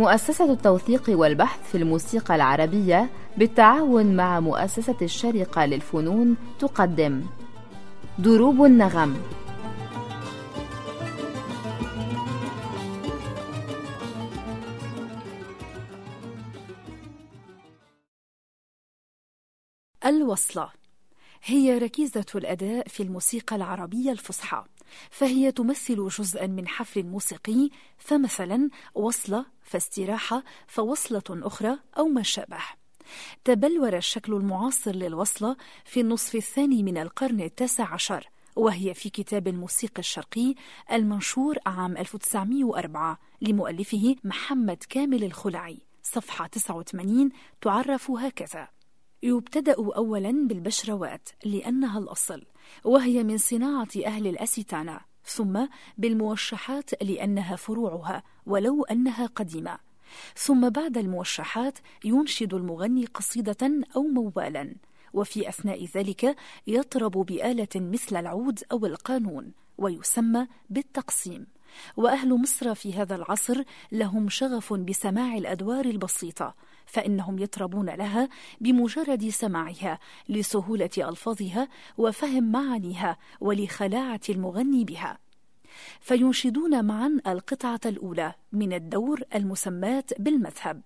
مؤسسة التوثيق والبحث في الموسيقى العربية بالتعاون مع مؤسسة الشارقة للفنون تقدم. دروب النغم. الوصلة. هي ركيزة الأداء في الموسيقى العربية الفصحى فهي تمثل جزءا من حفل موسيقي فمثلا وصلة فاستراحة فوصلة أخرى أو ما شابه. تبلور الشكل المعاصر للوصلة في النصف الثاني من القرن التاسع عشر وهي في كتاب الموسيقى الشرقي المنشور عام 1904 لمؤلفه محمد كامل الخلعي صفحة 89 تعرف هكذا. يبتدأ أولا بالبشروات لأنها الأصل وهي من صناعة أهل الأسيتانا ثم بالموشحات لأنها فروعها ولو أنها قديمة. ثم بعد الموشحات ينشد المغني قصيدة أو مووالا وفي أثناء ذلك يطرب بآلة مثل العود أو القانون ويسمى بالتقسيم. وأهل مصر في هذا العصر لهم شغف بسماع الأدوار البسيطة فإنهم يطربون لها بمجرد سماعها لسهولة ألفاظها وفهم معانيها ولخلاعة المغني بها. فينشدون معا القطعة الأولى من الدور المسماة بالمذهب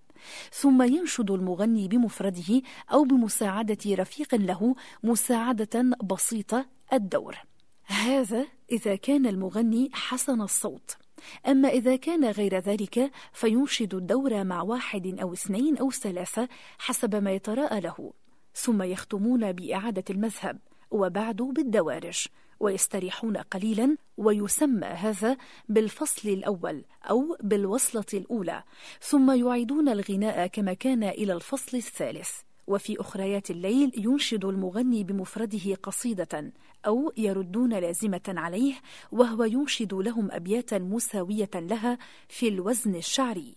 ثم ينشد المغني بمفرده أو بمساعدة رفيق له مساعدة بسيطة الدور. هذا إذا كان المغني حسن الصوت. أما إذا كان غير ذلك فينشد الدور مع واحد أو اثنين أو ثلاثة حسب ما يتراءى له ثم يختمون بإعادة المذهب وبعد بالدوارج ويستريحون قليلا ويسمى هذا بالفصل الأول أو بالوصلة الأولى ثم يعيدون الغناء كما كان إلى الفصل الثالث. وفي أخريات الليل ينشد المغني بمفرده قصيدة أو يردون لازمة عليه وهو ينشد لهم أبياتا مساوية لها في الوزن الشعري.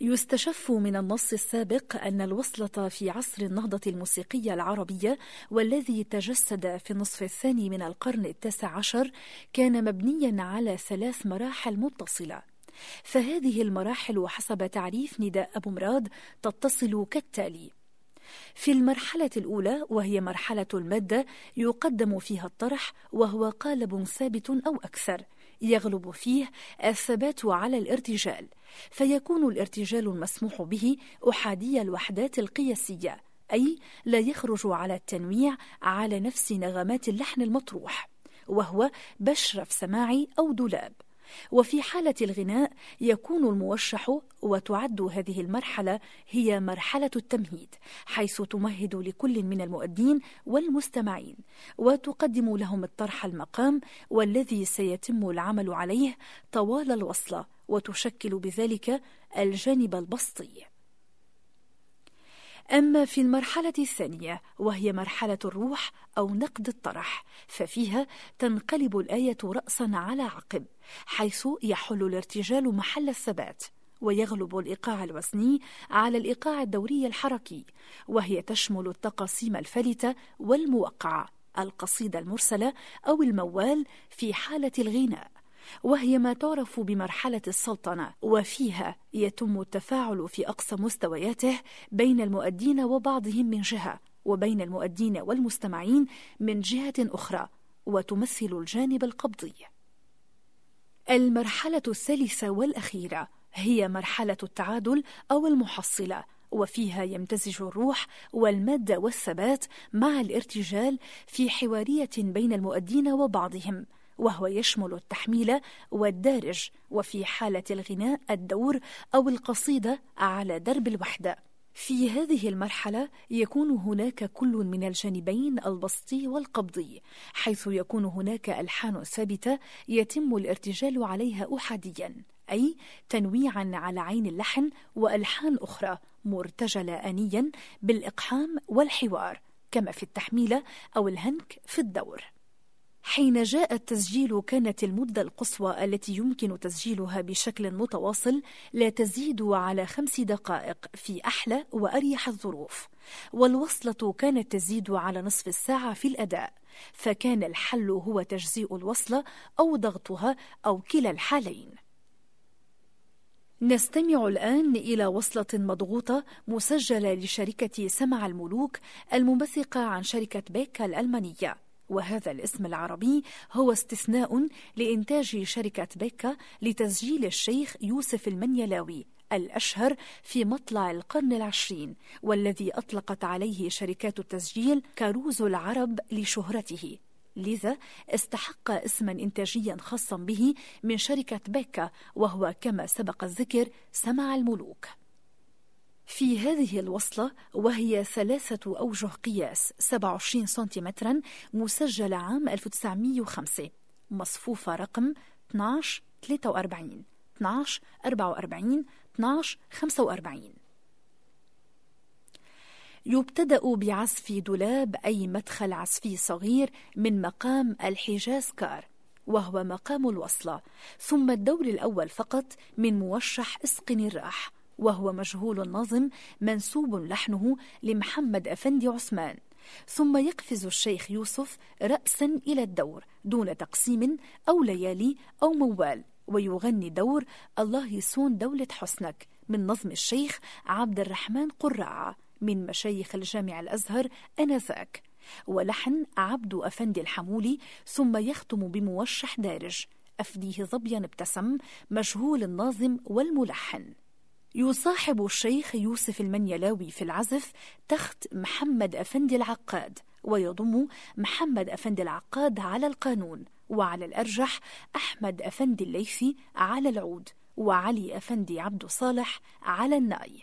يستشف من النص السابق أن الوصلة في عصر النهضة الموسيقية العربية والذي تجسد في النصف الثاني من القرن التاسع عشر كان مبنيا على ثلاث مراحل متصلة. فهذه المراحل حسب تعريف نداء أبو مراد تتصل كالتالي. في المرحلة الأولى وهي مرحلة المادة يقدم فيها الطرح وهو قالب ثابت أو أكثر يغلب فيه الثبات على الارتجال فيكون الارتجال المسموح به أحادي الوحدات القياسية أي لا يخرج على التنويع على نفس نغمات اللحن المطروح وهو بشرف سماعي أو دولاب. وفي حالة الغناء يكون الموشح وتعد هذه المرحلة هي مرحلة التمهيد حيث تمهد لكل من المؤدين والمستمعين وتقدم لهم الطرح المقام والذي سيتم العمل عليه طوال الوصلة وتشكل بذلك الجانب البسطي. أما في المرحلة الثانية وهي مرحلة الروح أو نقد الطرح ففيها تنقلب الآية رأسا على عقب حيث يحل الارتجال محل الثبات ويغلب الإيقاع الوزني على الإيقاع الدوري الحركي وهي تشمل التقاسيم الفلتة والموقعة القصيدة المرسلة أو الموال في حالة الغناء. وهي ما تعرف بمرحلة السلطنة وفيها يتم التفاعل في أقصى مستوياته بين المؤدين وبعضهم من جهة وبين المؤدين والمستمعين من جهة أخرى وتمثل الجانب القبضي. المرحلة الثالثة والأخيرة هي مرحلة التعادل أو المحصلة وفيها يمتزج الروح والمادة والثبات مع الارتجال في حوارية بين المؤدين وبعضهم. وهو يشمل التحميل والدارج وفي حالة الغناء الدور أو القصيدة على درب الوحدة. في هذه المرحلة يكون هناك كل من الجانبين البسطي والقبضي حيث يكون هناك ألحان ثابتة يتم الارتجال عليها أحاديا أي تنويعا على عين اللحن وألحان أخرى مرتجلة آنيا بالإقحام والحوار كما في التحميلة أو الهنك في الدور. حين جاء التسجيل كانت المدة القصوى التي يمكن تسجيلها بشكل متواصل لا تزيد على خمس دقائق في أحلى وأريح الظروف. والوصلة كانت تزيد على نصف الساعة في الأداء فكان الحل هو تجزيء الوصلة أو ضغطها أو كلا الحالين. نستمع الآن إلى وصلة مضغوطة مسجلة لشركة سمع الملوك المنبثقة عن شركة بيكا الألمانية. وهذا الاسم العربي هو استثناء لإنتاج شركة بيكا لتسجيل الشيخ يوسف المنيلاوي الأشهر في مطلع القرن العشرين والذي أطلقت عليه شركات التسجيل كروز العرب لشهرته. لذا استحق اسما إنتاجيا خاصا به من شركة بيكا وهو كما سبق الذكر سمع الملوك. في هذه الوصلة وهي ثلاثة أوجه قياس 27 سنتيمترا مسجلة عام 1905 مصفوفة رقم 12 43 12 44 12 45 يبتدأ بعزف دولاب أي مدخل عزفي صغير من مقام الحجاز كار وهو مقام الوصلة ثم الدور الأول فقط من موشح اسقن الراح. وهو مجهول النظم منسوب لحنه لمحمد أفندي عثمان. ثم يقفز الشيخ يوسف رأسا إلى الدور دون تقسيم أو ليالي أو موال ويغني دور الله يسون دولة حسنك من نظم الشيخ عبد الرحمن قراعة من مشايخ الجامع الأزهر أنذاك. ولحن عبد أفندي الحمولي ثم يختم بموشح دارج أفديه ظبيا ابتسم مجهول الناظم والملحن. يصاحب الشيخ يوسف المنيلاوي في العزف تخت محمد أفندي العقاد ويضم محمد أفندي العقاد على القانون وعلى الأرجح أحمد أفندي الليثي على العود وعلي أفندي عبد صالح على الناي.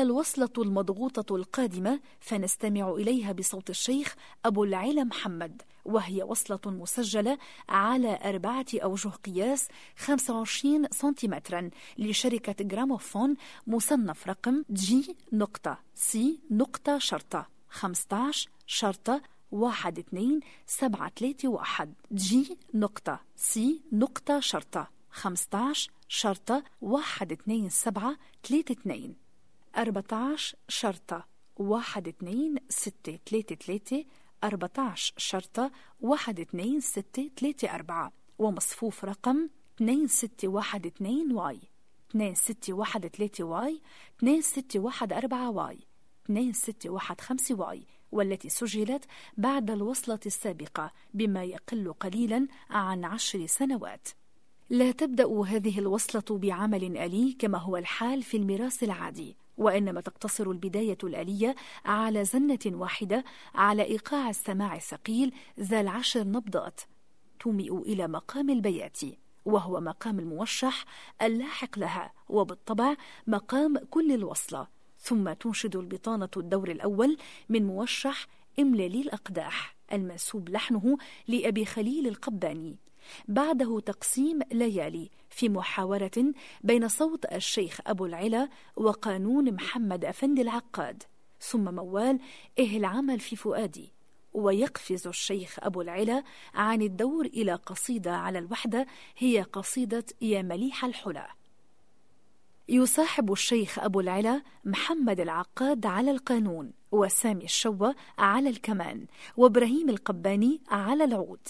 أما الوصلة المضغوطة القادمة فنستمع إليها بصوت الشيخ أبو العلا محمد وهي وصلة مسجلة على أربعة أوجه قياس 25 سنتيمترا لشركة جراموفون مصنف رقم G نقطة C نقطة شرطة 15 شرطة واحد اتنين سبعة تلاتة واحد G نقطة C نقطة شرطة خمستاش شرطة واحد اتنين سبعة تلاتة اتنين 14 شرطة واحد اتنين ستة تلاتة تلاتة 14 شرطة واحد اتنين ستة تلاتة أربعة. ومصفوف رقم 2612 Y. 2613 Y 2614 Y 2615 Y والتي سجلت بعد الوصلة السابقة بما يقل قليلا عن عشر سنوات. لا تبدأ هذه الوصلة بعمل آلي كما هو الحال في الميراث العادي. وإنما تقتصر البداية الآلية على زنة واحدة على إيقاع السماع الثقيل ذا العشر نبضات تومئ إلى مقام البيات وهو مقام الموشح اللاحق لها وبالطبع مقام كل الوصلة. ثم تنشد البطانة الدور الأول من موشح إملالي الأقداح المنسوب لحنه لأبي خليل القباني. بعده تقسيم ليالي في محاورة بين صوت الشيخ أبو العلا وقانون محمد أفندي العقاد ثم موال إيه العمل في فؤادي ويقفز الشيخ أبو العلا عن الدور إلى قصيدة على الوحدة هي قصيدة يا مليح الحلى يصاحب الشيخ أبو العلا محمد العقاد على القانون وسامي الشوة على الكمان وإبراهيم القباني على العود.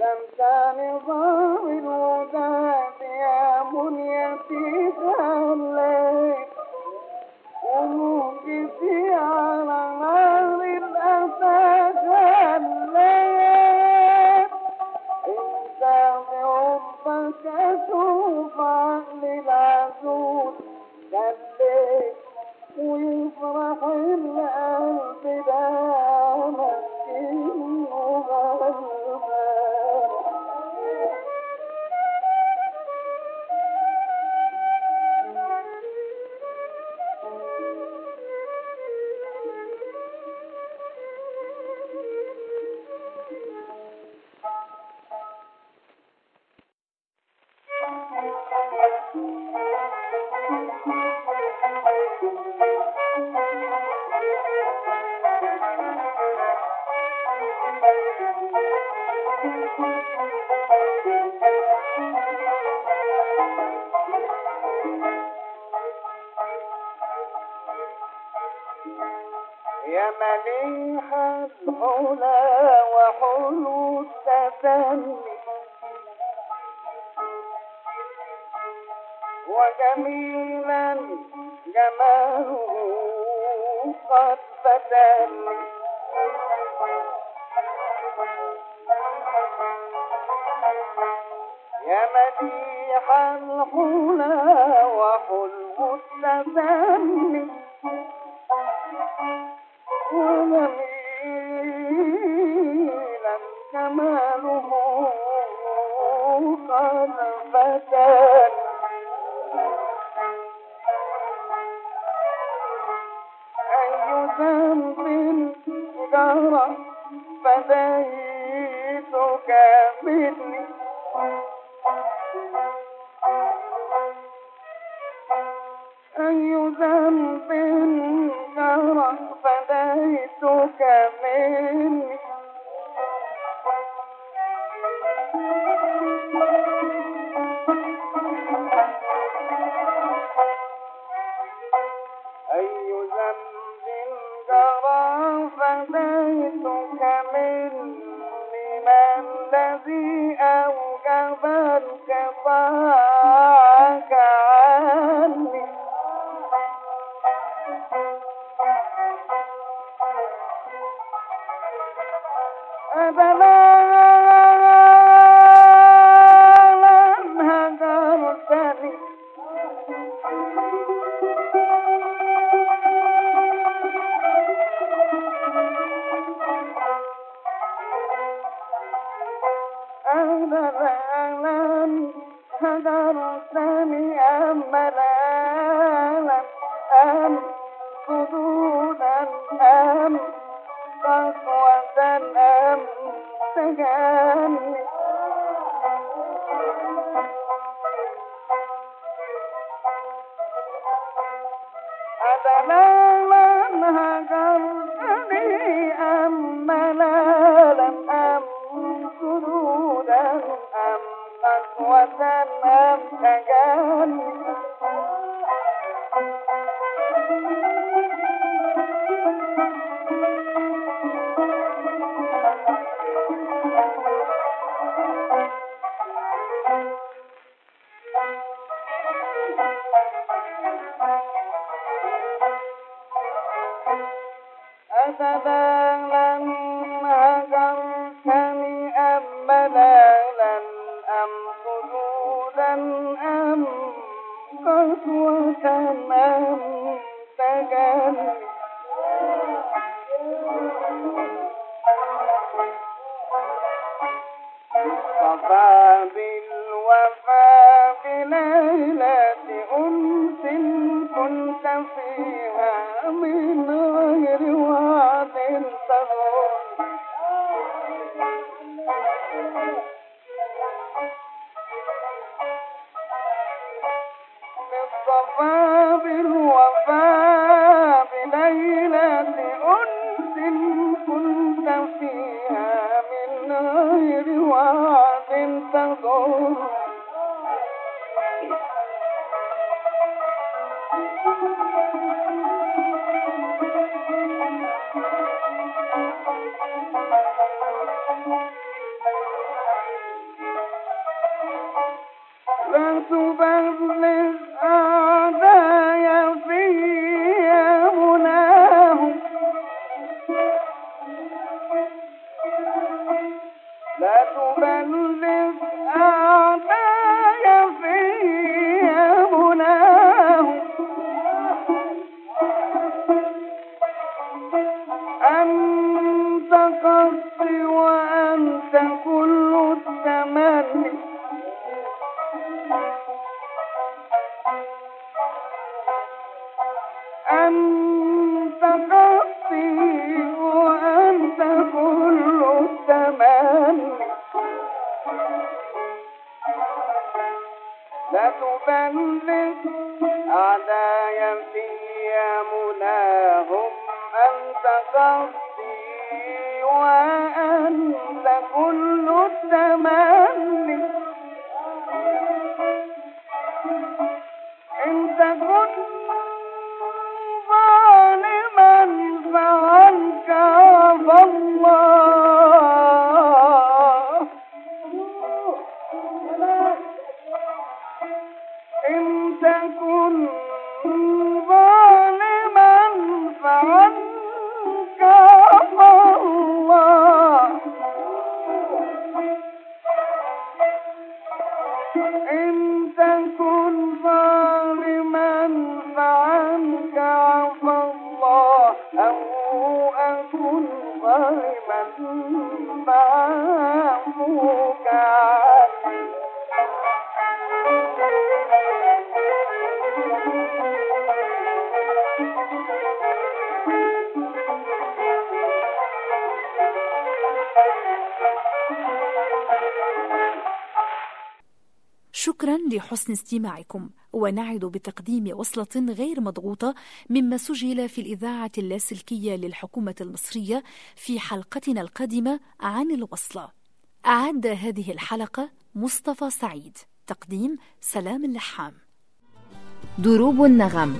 لم تنظام وذا Thank you. جميلا جماله قد يا مديح الحب بلغ أعداي في مناهم قصدي لحسن استماعكم ونعد بتقديم وصلة غير مضغوطة مما سجل في الإذاعة اللاسلكية للحكومة المصرية في حلقتنا القادمة عن الوصلة. أعد هذه الحلقة مصطفى سعيد. تقديم سلام اللحام. دروب النغم.